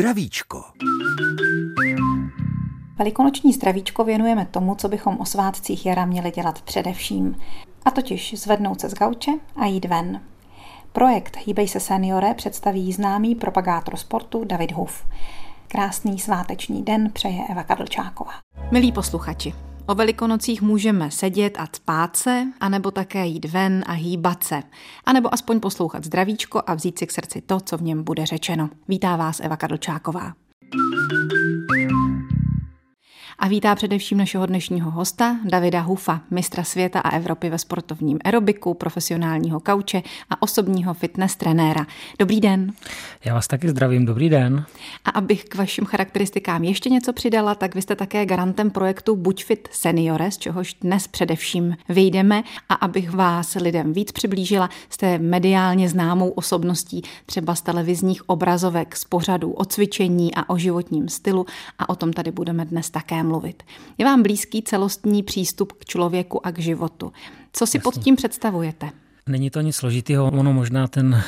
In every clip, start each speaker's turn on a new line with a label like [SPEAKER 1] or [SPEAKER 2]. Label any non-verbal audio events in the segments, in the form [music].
[SPEAKER 1] Zdravíčko.
[SPEAKER 2] Velikonoční zdravíčko věnujeme tomu, co bychom o svátcích jara měli dělat především. A totiž zvednout se z gauče a jít ven. Projekt Hýbej se seniore představí známý propagátor sportu David Huf. Krásný sváteční den přeje Eva Kadlčáková.
[SPEAKER 3] Milí posluchači, O velikonocích můžeme sedět a spát se, anebo také jít ven a hýbat se, anebo aspoň poslouchat zdravíčko a vzít si k srdci to, co v něm bude řečeno. Vítá vás Eva Kadlčáková a vítá především našeho dnešního hosta Davida Hufa, mistra světa a Evropy ve sportovním aerobiku, profesionálního kauče a osobního fitness trenéra. Dobrý den.
[SPEAKER 4] Já vás taky zdravím, dobrý den.
[SPEAKER 3] A abych k vašim charakteristikám ještě něco přidala, tak vy jste také garantem projektu Buď fit seniore, z čehož dnes především vyjdeme a abych vás lidem víc přiblížila, jste mediálně známou osobností třeba z televizních obrazovek, z pořadů o cvičení a o životním stylu a o tom tady budeme dnes také mluvit. Je vám blízký celostní přístup k člověku a k životu. Co si Jasně. pod tím představujete?
[SPEAKER 4] Není to nic složitého, ono možná ten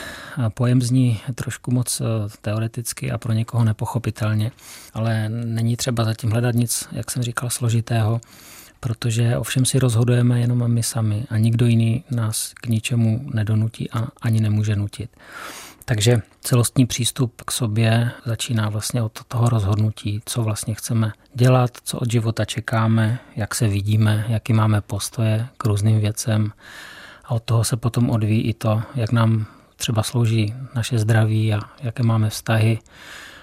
[SPEAKER 4] pojem zní trošku moc eh, teoreticky a pro někoho nepochopitelně, ale není třeba zatím hledat nic, jak jsem říkal, složitého, protože ovšem si rozhodujeme jenom my sami a nikdo jiný nás k ničemu nedonutí a ani nemůže nutit. Takže celostní přístup k sobě začíná vlastně od toho rozhodnutí, co vlastně chceme dělat, co od života čekáme, jak se vidíme, jaký máme postoje k různým věcem. A od toho se potom odvíjí i to, jak nám třeba slouží naše zdraví a jaké máme vztahy,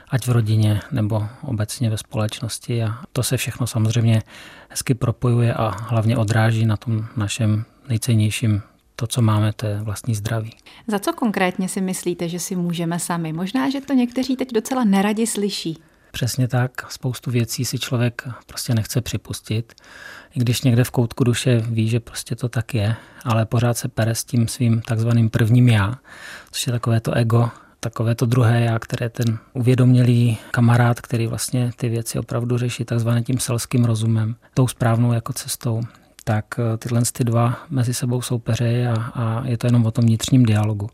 [SPEAKER 4] ať v rodině nebo obecně ve společnosti. A to se všechno samozřejmě hezky propojuje a hlavně odráží na tom našem nejcennějším to, co máme, to je vlastní zdraví.
[SPEAKER 3] Za co konkrétně si myslíte, že si můžeme sami? Možná, že to někteří teď docela neradi slyší.
[SPEAKER 4] Přesně tak. Spoustu věcí si člověk prostě nechce připustit. I když někde v koutku duše ví, že prostě to tak je, ale pořád se pere s tím svým takzvaným prvním já, což je takové to ego, takové to druhé já, které ten uvědomělý kamarád, který vlastně ty věci opravdu řeší takzvaným tím selským rozumem, tou správnou jako cestou tak eh, tyhle ty dva mezi sebou soupeří a, a je to jenom o tom vnitřním dialogu.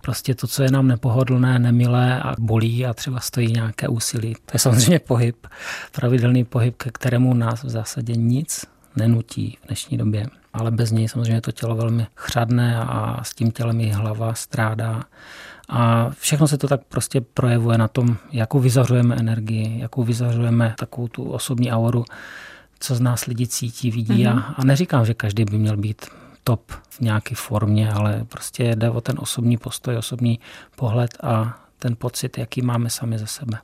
[SPEAKER 4] Prostě to, co je nám nepohodlné, nemilé a bolí a třeba stojí nějaké úsilí. To je samozřejmě pohyb, pravidelný pohyb, ke kterému nás v zásadě nic nenutí v dnešní době. Ale bez něj samozřejmě to tělo velmi chřadné a s tím tělem i hlava strádá. A všechno se to tak prostě projevuje na tom, jakou vyzařujeme energii, jakou vyzařujeme takovou tu osobní auru, co z nás lidi cítí, vidí. Mm-hmm. A, a neříkám, že každý by měl být top v nějaké formě, ale prostě jde o ten osobní postoj, osobní pohled a ten pocit, jaký máme sami ze sebe.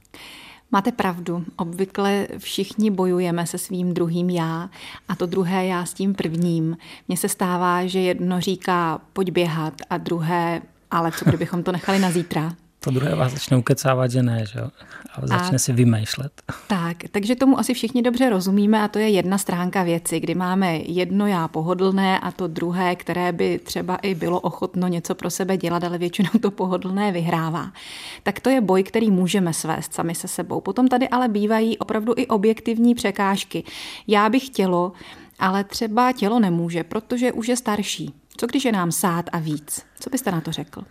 [SPEAKER 3] Máte pravdu. Obvykle všichni bojujeme se svým druhým já a to druhé já s tím prvním. Mně se stává, že jedno říká pojď běhat a druhé ale co kdybychom to nechali na zítra?
[SPEAKER 4] To druhé vás začne ukecávat, že ne, že jo? A začne a, si vymýšlet.
[SPEAKER 3] Tak, takže tomu asi všichni dobře rozumíme a to je jedna stránka věci, kdy máme jedno já pohodlné a to druhé, které by třeba i bylo ochotno něco pro sebe dělat, ale většinou to pohodlné vyhrává. Tak to je boj, který můžeme svést sami se sebou. Potom tady ale bývají opravdu i objektivní překážky. Já bych chtělo, ale třeba tělo nemůže, protože už je starší. Co když je nám sát a víc? Co byste na to řekl?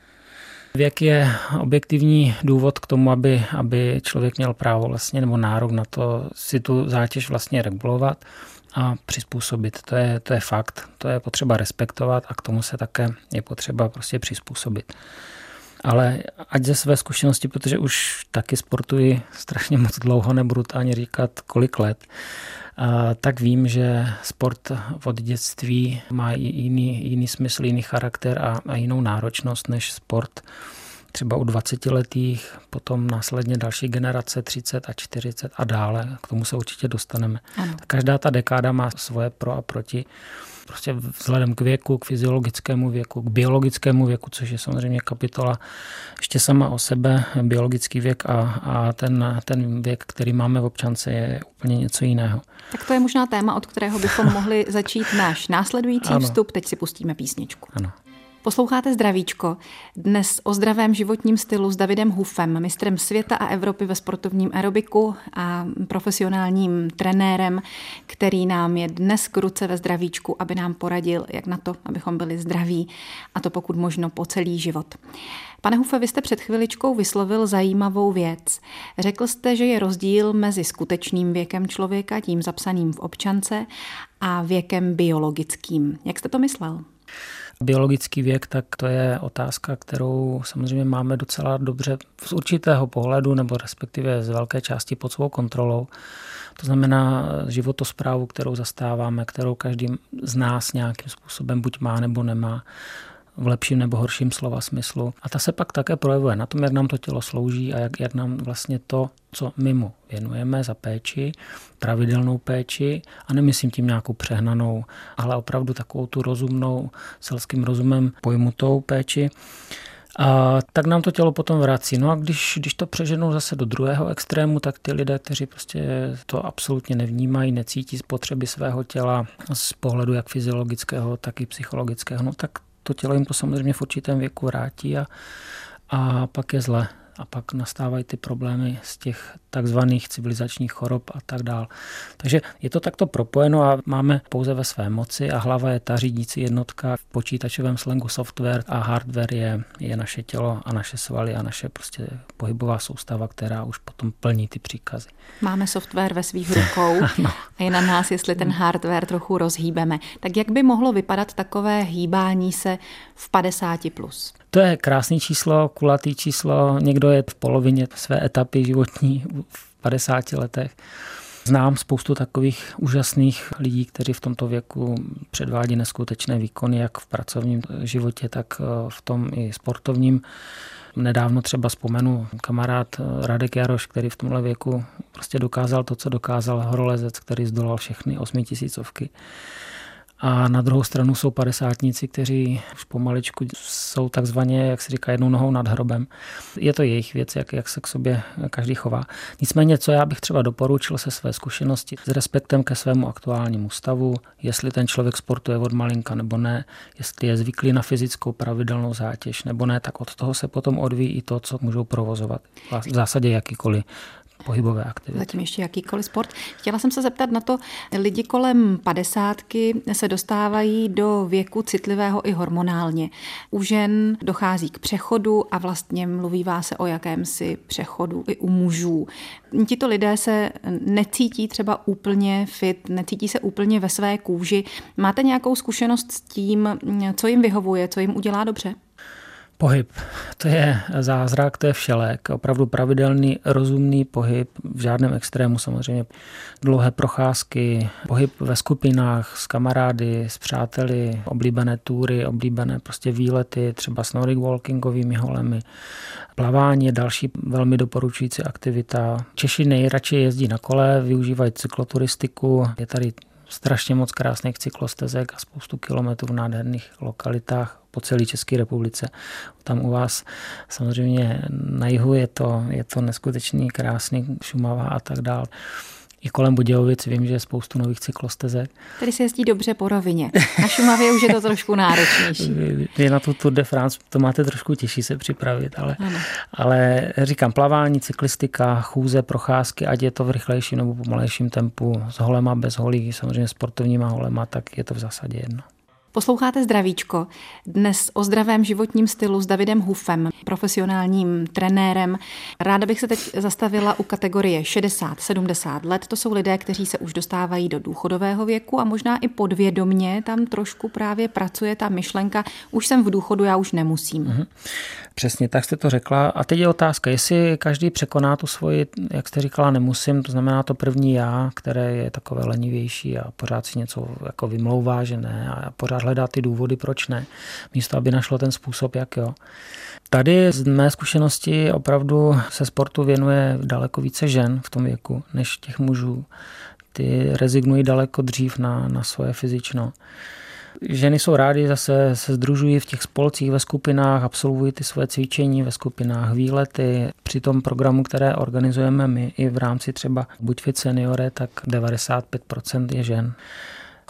[SPEAKER 4] Věk je objektivní důvod k tomu, aby, aby člověk měl právo vlastně nebo nárok na to si tu zátěž vlastně regulovat a přizpůsobit. To je, to je fakt, to je potřeba respektovat a k tomu se také je potřeba prostě přizpůsobit. Ale ať ze své zkušenosti, protože už taky sportuji strašně moc dlouho, nebudu to ani říkat kolik let, tak vím, že sport od dětství má jiný, jiný smysl, jiný charakter a, a jinou náročnost než sport třeba u 20 letých, potom následně další generace 30 a 40 a dále. K tomu se určitě dostaneme. Ano. Každá ta dekáda má svoje pro a proti. Prostě vzhledem k věku, k fyziologickému věku, k biologickému věku, což je samozřejmě kapitola ještě sama o sebe, biologický věk a, a ten, ten věk, který máme v občance, je úplně něco jiného.
[SPEAKER 3] Tak to je možná téma, od kterého bychom [laughs] mohli začít náš následující ano. vstup. Teď si pustíme písničku.
[SPEAKER 4] Ano.
[SPEAKER 3] Posloucháte Zdravíčko. Dnes o zdravém životním stylu s Davidem Hufem, mistrem světa a Evropy ve sportovním aerobiku a profesionálním trenérem, který nám je dnes k ruce ve Zdravíčku, aby nám poradil, jak na to, abychom byli zdraví a to pokud možno po celý život. Pane Hufe, vy jste před chviličkou vyslovil zajímavou věc. Řekl jste, že je rozdíl mezi skutečným věkem člověka, tím zapsaným v občance, a věkem biologickým. Jak jste to myslel?
[SPEAKER 4] Biologický věk, tak to je otázka, kterou samozřejmě máme docela dobře z určitého pohledu, nebo respektive z velké části pod svou kontrolou. To znamená životosprávu, kterou zastáváme, kterou každý z nás nějakým způsobem buď má nebo nemá v lepším nebo horším slova smyslu. A ta se pak také projevuje na tom, jak nám to tělo slouží a jak, jak nám vlastně to, co my mu věnujeme za péči, pravidelnou péči, a nemyslím tím nějakou přehnanou, ale opravdu takovou tu rozumnou, selským rozumem pojmutou péči, a tak nám to tělo potom vrací. No a když, když to přeženou zase do druhého extrému, tak ty lidé, kteří prostě to absolutně nevnímají, necítí z potřeby svého těla z pohledu jak fyziologického, tak i psychologického, no tak to tělo jim to samozřejmě v určitém věku vrátí a, a pak je zle a pak nastávají ty problémy z těch takzvaných civilizačních chorob a tak dál. Takže je to takto propojeno a máme pouze ve své moci a hlava je ta řídící jednotka v počítačovém slangu software a hardware je, je naše tělo a naše svaly a naše prostě pohybová soustava, která už potom plní ty příkazy.
[SPEAKER 3] Máme software ve svých rukou [laughs] a je na nás, jestli ten hardware trochu rozhýbeme. Tak jak by mohlo vypadat takové hýbání se v 50 plus?
[SPEAKER 4] To je krásné číslo, kulatý číslo. Někdo je v polovině své etapy životní v 50 letech. Znám spoustu takových úžasných lidí, kteří v tomto věku předvádí neskutečné výkony, jak v pracovním životě, tak eh, v tom i sportovním. Nedávno třeba vzpomenu kamarád eh, Radek Jaroš, který v tomhle věku prostě dokázal to, co dokázal horolezec, který zdolal všechny osmitisícovky. A na druhou stranu jsou padesátníci, kteří už pomaličku jsou takzvaně, jak se říká, jednou nohou nad hrobem. Je to jejich věc, jak, jak se k sobě každý chová. Nicméně, co já bych třeba doporučil se své zkušenosti s respektem ke svému aktuálnímu stavu, jestli ten člověk sportuje od malinka nebo ne, jestli je zvyklý na fyzickou pravidelnou zátěž nebo ne, tak od toho se potom odvíjí i to, co můžou provozovat. V zásadě jakýkoliv pohybové aktivity.
[SPEAKER 3] Zatím ještě jakýkoliv sport. Chtěla jsem se zeptat na to, lidi kolem padesátky se dostávají do věku citlivého i hormonálně. U žen dochází k přechodu a vlastně mluvívá se o jakémsi přechodu i u mužů. Tito lidé se necítí třeba úplně fit, necítí se úplně ve své kůži. Máte nějakou zkušenost s tím, co jim vyhovuje, co jim udělá dobře?
[SPEAKER 4] Pohyb, to je zázrak, to je všelek. Opravdu pravidelný, rozumný pohyb, v žádném extrému samozřejmě. Dlouhé procházky, pohyb ve skupinách, s kamarády, s přáteli, oblíbené túry, oblíbené prostě výlety, třeba s Nordic walkingovými holemi. Plavání je další velmi doporučující aktivita. Češi nejradši jezdí na kole, využívají cykloturistiku. Je tady strašně moc krásných cyklostezek a spoustu kilometrů v nádherných lokalitách po celé České republice. Tam u vás samozřejmě na jihu je to, je to neskutečný, krásný, šumavá a tak dále. I kolem Budějovic vím, že je spoustu nových cyklostezek.
[SPEAKER 3] Tady se jezdí dobře po rovině. Na Šumavě už je to trošku náročnější. [laughs]
[SPEAKER 4] Vy na tu Tour de France to máte trošku těžší se připravit, ale, ale říkám, plavání, cyklistika, chůze, procházky, ať je to v rychlejším nebo pomalejším tempu, s holema, bez holí, samozřejmě sportovníma holema, tak je to v zásadě jedno.
[SPEAKER 3] Posloucháte Zdravíčko. Dnes o zdravém životním stylu s Davidem Hufem, profesionálním trenérem. Ráda bych se teď zastavila u kategorie 60-70 let. To jsou lidé, kteří se už dostávají do důchodového věku a možná i podvědomně tam trošku právě pracuje ta myšlenka, už jsem v důchodu, já už nemusím. Mm-hmm.
[SPEAKER 4] Přesně tak jste to řekla. A teď je otázka, jestli každý překoná tu svoji, jak jste říkala, nemusím, to znamená to první já, které je takové lenivější a pořád si něco jako vymlouvá, že ne a pořád hledá ty důvody, proč ne, místo aby našlo ten způsob, jak jo. Tady z mé zkušenosti opravdu se sportu věnuje daleko více žen v tom věku, než těch mužů. Ty rezignují daleko dřív na, na svoje fyzično. Ženy jsou rádi, zase se združují v těch spolcích ve skupinách, absolvují ty své cvičení ve skupinách, výlety. Při tom programu, které organizujeme my i v rámci třeba buď Fit Seniore, tak 95% je žen.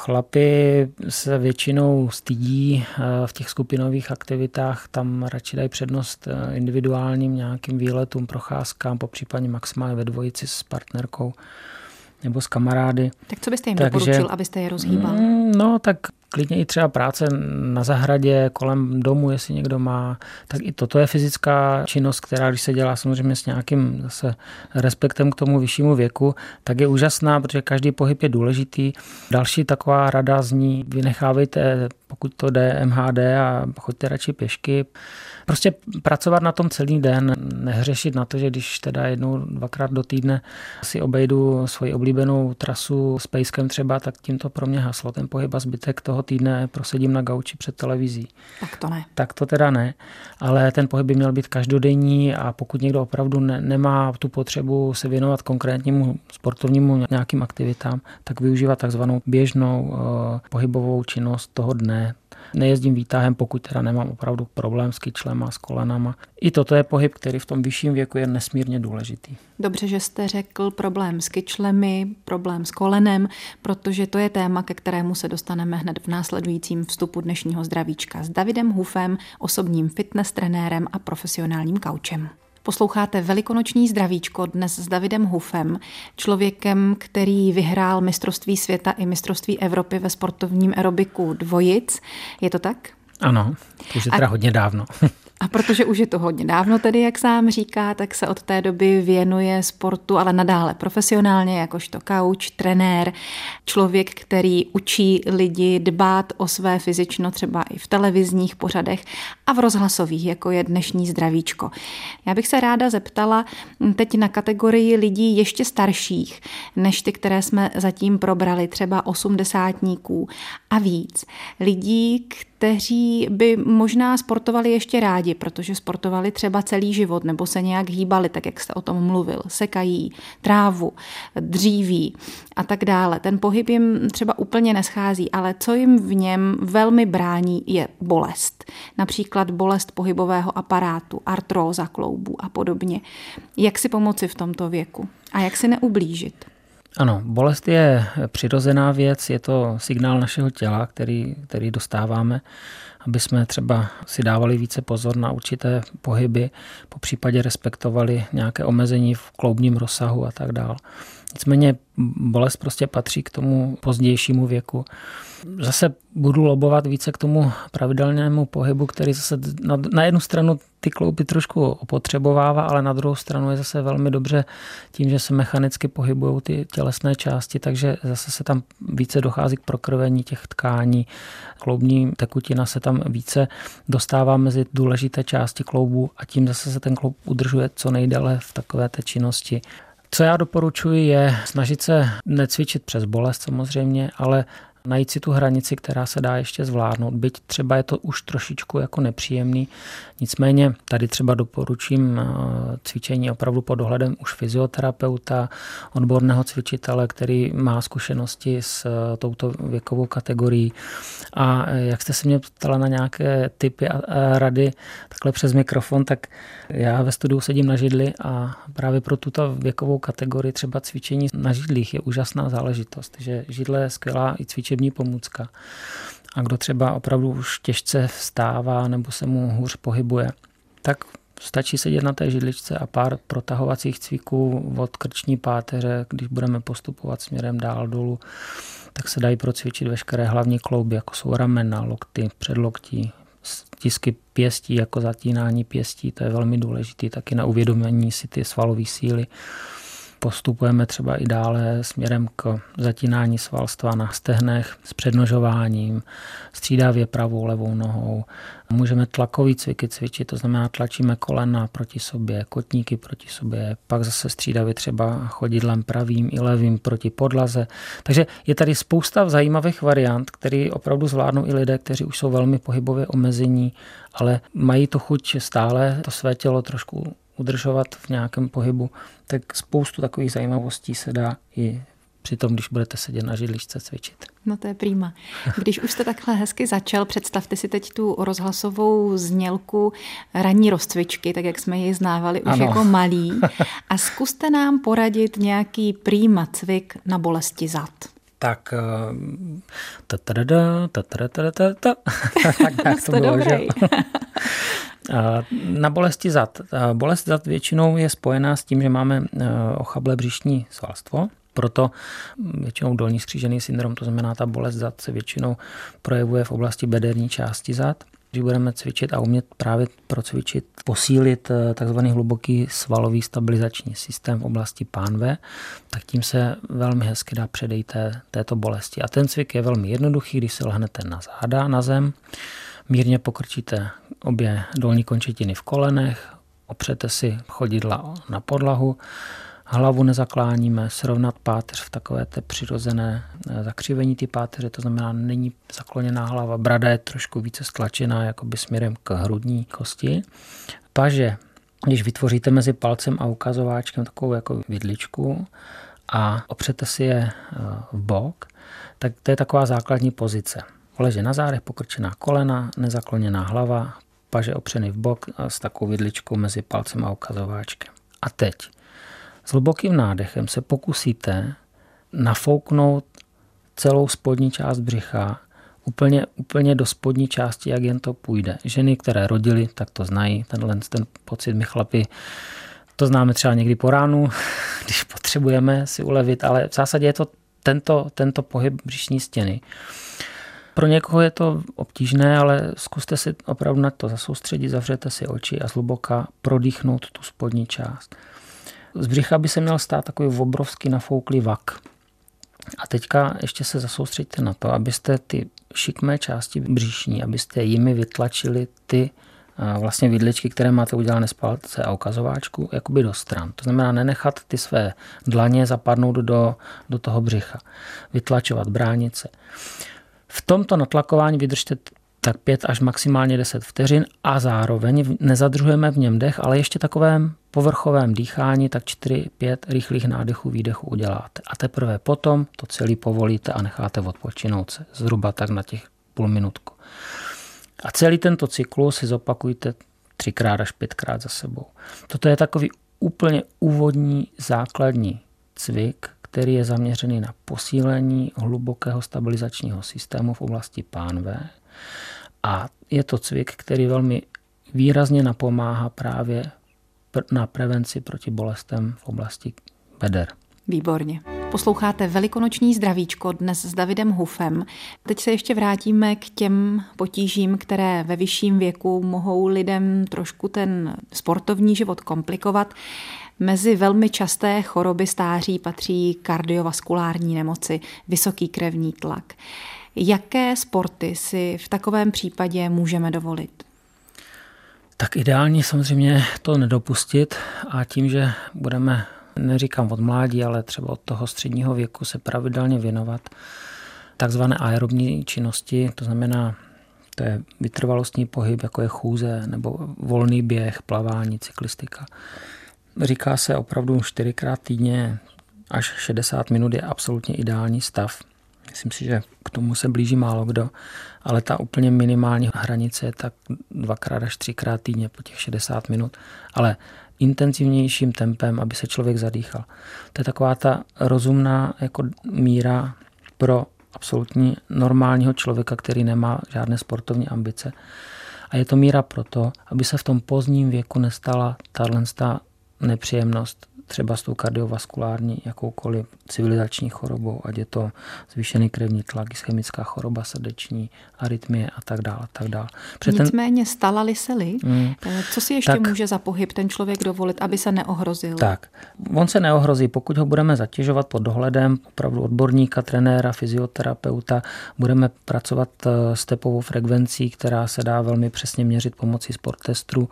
[SPEAKER 4] Chlapi se většinou stydí eh, v těch skupinových aktivitách, tam radši dají přednost eh, individuálním nějakým výletům, procházkám, po případě maximálně ve dvojici s partnerkou nebo s kamarády.
[SPEAKER 3] Tak co byste jim Takže, doporučil, abyste je rozhýbal?
[SPEAKER 4] Mm, no, tak klidně i třeba práce na zahradě, kolem domu, jestli někdo má, tak i toto je fyzická činnost, která když se dělá samozřejmě s nějakým zase respektem k tomu vyššímu věku, tak je úžasná, protože každý pohyb je důležitý. Další taková rada zní, vynechávejte, pokud to jde, MHD a choďte radši pěšky. Prostě pracovat na tom celý den, nehřešit na to, že když teda jednou, dvakrát do týdne si obejdu svoji oblíbenou trasu s pejskem třeba, tak tím to pro mě haslo ten pohyb a zbytek toho týdne prosedím na gauči před televizí.
[SPEAKER 3] Tak to ne.
[SPEAKER 4] Tak to teda ne, ale ten pohyb by měl být každodenní a pokud někdo opravdu ne, nemá tu potřebu se věnovat konkrétnímu sportovnímu nějakým aktivitám, tak využívat takzvanou běžnou uh, pohybovou činnost toho dne, Nejezdím výtahem, pokud teda nemám opravdu problém s kyčlem a s kolenama. I toto je pohyb, který v tom vyšším věku je nesmírně důležitý.
[SPEAKER 3] Dobře, že jste řekl problém s kyčlemi, problém s kolenem, protože to je téma, ke kterému se dostaneme hned v následujícím vstupu dnešního zdravíčka s Davidem Hufem, osobním fitness trenérem a profesionálním kaučem. Posloucháte Velikonoční zdravíčko dnes s Davidem Hufem, člověkem, který vyhrál mistrovství světa i mistrovství Evropy ve sportovním aerobiku dvojic. Je to tak?
[SPEAKER 4] Ano, to už je teda A... hodně dávno.
[SPEAKER 3] A protože už je to hodně dávno tedy, jak sám říká, tak se od té doby věnuje sportu, ale nadále profesionálně, jakožto kauč, trenér, člověk, který učí lidi dbát o své fyzično třeba i v televizních pořadech a v rozhlasových, jako je dnešní zdravíčko. Já bych se ráda zeptala teď na kategorii lidí ještě starších, než ty, které jsme zatím probrali, třeba osmdesátníků a víc. Lidí, kteří by možná sportovali ještě rádi, protože sportovali třeba celý život nebo se nějak hýbali, tak jak jste o tom mluvil, sekají trávu, dříví a tak dále. Ten pohyb jim třeba úplně neschází, ale co jim v něm velmi brání, je bolest. Například bolest pohybového aparátu, artróza kloubů a podobně. Jak si pomoci v tomto věku a jak si neublížit?
[SPEAKER 4] Ano, bolest je přirozená věc, je to signál našeho těla, který, který dostáváme, aby jsme třeba si dávali více pozor na určité pohyby, po případě respektovali nějaké omezení v kloubním rozsahu a tak dále. Nicméně bolest prostě patří k tomu pozdějšímu věku. Zase budu lobovat více k tomu pravidelnému pohybu, který zase na, na jednu stranu ty klouby trošku opotřebovává, ale na druhou stranu je zase velmi dobře tím, že se mechanicky pohybují ty tělesné části, takže zase se tam více dochází k prokrvení těch tkání. Kloubní tekutina se tam více dostává mezi důležité části kloubu a tím zase se ten kloub udržuje co nejdéle v takové té činnosti. Co já doporučuji je snažit se necvičit přes bolest samozřejmě, ale najít si tu hranici, která se dá ještě zvládnout, byť třeba je to už trošičku jako nepříjemný. Nicméně tady třeba doporučím eh, cvičení opravdu pod dohledem už fyzioterapeuta, odborného cvičitele, který má zkušenosti s eh, touto věkovou kategorií. A eh, jak jste se mě ptala na nějaké typy a rady takhle přes mikrofon, tak já ve studiu sedím na židli a právě pro tuto věkovou kategorii třeba cvičení na židlích je úžasná záležitost, že židle je skvělá i cvičení léčební pomůcka. A kdo třeba opravdu už těžce vstává nebo se mu hůř pohybuje, tak stačí sedět na té židličce a pár protahovacích cviků od krční páteře, když budeme postupovat směrem dál dolů, tak se dají procvičit veškeré hlavní klouby, jako jsou ramena, lokty, předloktí, stisky pěstí, jako zatínání pěstí, to je velmi důležité, taky na uvědomění si ty svalové síly postupujeme třeba i dále směrem k zatínání svalstva na stehnech s přednožováním, střídavě pravou, levou nohou. Můžeme tlakový cviky cvičit, to znamená tlačíme kolena proti sobě, kotníky proti sobě, pak zase střídavě třeba chodidlem pravým i levým proti podlaze. Takže je tady spousta zajímavých variant, které opravdu zvládnou i lidé, kteří už jsou velmi pohybově omezení, ale mají to chuť stále to své tělo trošku udržovat v nějakém pohybu, tak spoustu takových zajímavostí se dá i při tom, když budete sedět na židličce cvičit.
[SPEAKER 3] No to je prýma. Když už jste takhle hezky začal, představte si teď tu rozhlasovou znělku ranní rozcvičky, tak jak jsme ji znávali už ano. jako malí. A zkuste nám poradit nějaký prýma cvik na bolesti zad.
[SPEAKER 4] tak tak to bylo, že? [laughs] Na bolesti zad. Bolest zad většinou je spojená s tím, že máme ochablé břišní svalstvo, proto většinou dolní skřížený syndrom, to znamená ta bolest zad se většinou projevuje v oblasti bederní části zad. Když budeme cvičit a umět právě procvičit, posílit eh, takzvaný hluboký svalový stabilizační systém v oblasti pánve, tak tím se velmi hezky dá předejít té, této bolesti. A ten cvik je velmi jednoduchý, když se lehnete na záda, na zem, mírně pokrčíte obě dolní končetiny v kolenech, opřete si chodidla na podlahu, hlavu nezakláníme, srovnat páteř v takové té přirozené eh, zakřivení ty páteře, to znamená, není zakloněná hlava, brada je trošku více stlačená jakoby směrem k hrudní kosti. Paže, když vytvoříte mezi palcem a ukazováčkem takovou jako vidličku a opřete si je eh, v bok, tak to je taková základní pozice. Leže na zádech, pokrčená kolena, nezakloněná hlava, paže opřený v bok s takovou vidličkou mezi palcem a ukazováčkem. A teď s hlubokým nádechem se pokusíte nafouknout celou spodní část břicha úplně, úplně do spodní části, jak jen to půjde. Ženy, které rodily, tak to znají, tenhle ten pocit my chlapi to známe třeba někdy po ránu, [laughs] když potřebujeme si ulevit, ale v zásadě je to tento, tento pohyb břišní stěny. Pro někoho je to obtížné, ale zkuste si opravdu na to zasoustředit, zavřete si oči a zhluboka prodýchnout tu spodní část. Z břicha by se měl stát takový obrovský nafouklý vak. A teďka ještě se zasoustředíte na to, abyste ty šikmé části břišní, abyste jimi vytlačili ty vlastně vidličky, které máte udělané z palce a ukazováčku, jakoby do stran. To znamená nenechat ty své dlaně zapadnout do, do toho břicha. Vytlačovat bránice. V tomto natlakování vydržte tak 5 až maximálně 10 vteřin a zároveň nezadržujeme v něm dech, ale ještě takovém povrchovém dýchání tak 4-5 rychlých nádechů, výdechů uděláte. A teprve potom to celý povolíte a necháte odpočinout se zhruba tak na těch půl minutku. A celý tento cyklus si zopakujte třikrát až pětkrát za sebou. Toto je takový úplně úvodní základní cvik, který je zaměřený na posílení hlubokého stabilizačního systému v oblasti pánve. A je to cvik, který velmi výrazně napomáhá právě na prevenci proti bolestem v oblasti beder.
[SPEAKER 3] Výborně. Posloucháte Velikonoční zdravíčko dnes s Davidem Hufem. Teď se ještě vrátíme k těm potížím, které ve vyšším věku mohou lidem trošku ten sportovní život komplikovat. Mezi velmi časté choroby stáří patří kardiovaskulární nemoci, vysoký krevní tlak. Jaké sporty si v takovém případě můžeme dovolit?
[SPEAKER 4] Tak ideální samozřejmě to nedopustit a tím, že budeme, neříkám od mládí, ale třeba od toho středního věku se pravidelně věnovat takzvané aerobní činnosti, to znamená, to je vytrvalostní pohyb, jako je chůze nebo volný běh, plavání, cyklistika. Říká se opravdu čtyřikrát týdně až 60 minut je absolutně ideální stav. Myslím si, že k tomu se blíží málo kdo, ale ta úplně minimální hranice je tak dvakrát až třikrát týdně po těch 60 minut, ale intenzivnějším tempem, aby se člověk zadýchal. To je taková ta rozumná jako míra pro absolutně normálního člověka, který nemá žádné sportovní ambice. A je to míra proto, aby se v tom pozdním věku nestala tahle nepříjemnost třeba s tou kardiovaskulární jakoukoliv civilizační chorobou, ať je to zvýšený krevní tlak, ischemická choroba srdeční, arytmie a tak dále. Tak dále.
[SPEAKER 3] Nicméně stala-li se li, mm, co si ještě tak, může za pohyb ten člověk dovolit, aby se neohrozil?
[SPEAKER 4] Tak, on se neohrozí, pokud ho budeme zatěžovat pod dohledem opravdu odborníka, trenéra, fyzioterapeuta, budeme pracovat eh, s tepovou frekvencí, která se dá velmi přesně měřit pomocí sportestru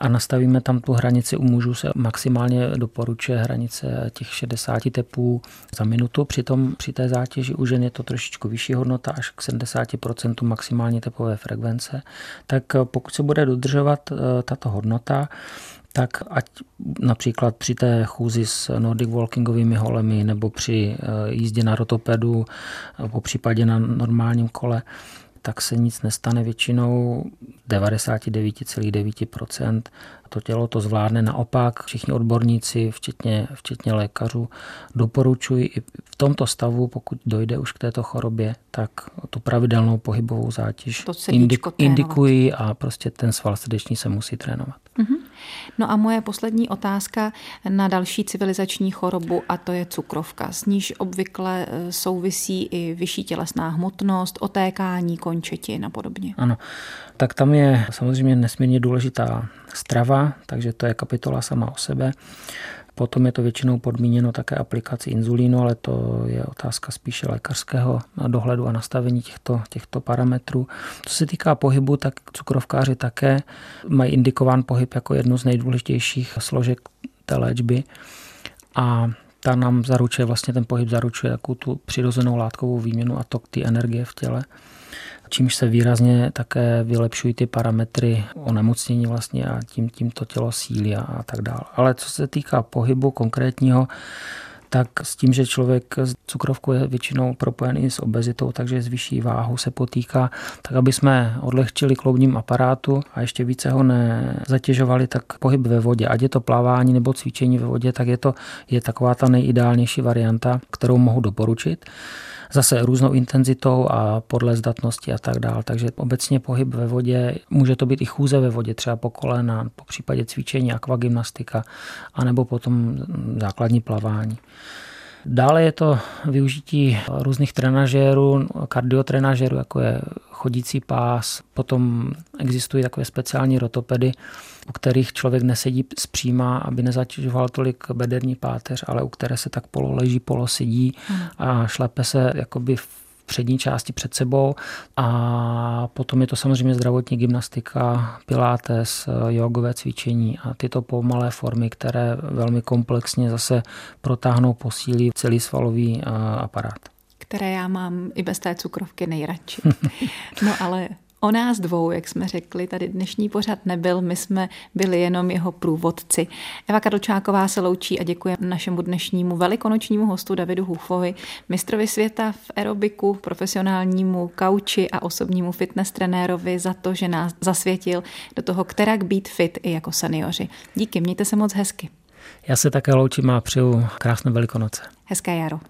[SPEAKER 4] a nastavíme tam tu hranici. U mužů se maximálně doporučuje hranice těch 60 tepů za minutu. Přitom při té zátěži u žen je to trošičku vyšší hodnota, až k 70% maximální tepové frekvence. Tak pokud se bude dodržovat eh, tato hodnota, tak ať například při té chůzi s Nordic walkingovými holemi nebo při eh, jízdě na rotopedu, po případě na normálním kole, tak se nic nestane většinou 99,9% to tělo to zvládne. Naopak všichni odborníci, včetně, včetně lékařů, doporučují i v tomto stavu, pokud dojde už k této chorobě, tak tu pravidelnou pohybovou zátěž
[SPEAKER 3] indik,
[SPEAKER 4] indikují a prostě ten sval srdeční se musí trénovat. Mm-hmm.
[SPEAKER 3] No a moje poslední otázka na další civilizační chorobu a to je cukrovka. S níž obvykle e, souvisí i vyšší tělesná hmotnost, otékání končetin a podobně.
[SPEAKER 4] Ano, tak tam je samozřejmě nesmírně důležitá strava, takže to je kapitola sama o sebe. Potom je to většinou podmíněno také aplikací inzulínu, ale to je otázka spíše lékařského dohledu a nastavení těchto, těchto parametrů. Co se týká pohybu, tak cukrovkáři také mají indikován pohyb jako jednu z nejdůležitějších složek té léčby. A ta nám zaručuje, vlastně ten pohyb zaručuje takovou tu přirozenou látkovou výměnu a tok ty energie v těle čímž se výrazně také vylepšují ty parametry onemocnění vlastně a tím, tím to tělo sílí a, a tak dále. Ale co se týká pohybu konkrétního, tak s tím, že člověk s cukrovkou je většinou propojený s obezitou, takže s vyšší váhou se potýká, tak aby jsme odlehčili kloubním aparátu a ještě více ho nezatěžovali, tak pohyb ve vodě, ať je to plavání nebo cvičení ve vodě, tak je to je taková ta nejideálnější varianta, kterou mohu doporučit zase různou intenzitou a podle zdatnosti a tak dále. Takže obecně pohyb ve vodě, může to být i chůze ve vodě, třeba po kolena, po případě cvičení, akvagymnastika, anebo potom základní plavání. Dále je to využití různých trenažérů, kardiotrenažérů, jako je chodící pás. Potom existují takové speciální rotopedy, u kterých člověk nesedí zpříma, aby nezatěžoval tolik bederní páteř, ale u které se tak pololeží, polosedí a šlepe se jakoby v přední části před sebou a potom je to samozřejmě zdravotní gymnastika, pilates, jogové cvičení a tyto pomalé formy, které velmi komplexně zase protáhnou, posílí celý svalový aparát
[SPEAKER 3] které já mám i bez té cukrovky nejradši. [laughs] No ale O nás dvou, jak jsme řekli, tady dnešní pořad nebyl, my jsme byli jenom jeho průvodci. Eva Kadlčáková se loučí a děkuje našemu dnešnímu velikonočnímu hostu Davidu Hufovi, mistrovi světa v aerobiku, profesionálnímu kauči a osobnímu fitness trenérovi za to, že nás zasvětil do toho, kterak být fit i jako seniori. Díky, mějte se moc hezky.
[SPEAKER 4] Já se také loučím a přeju krásné velikonoce.
[SPEAKER 3] Hezké jaro.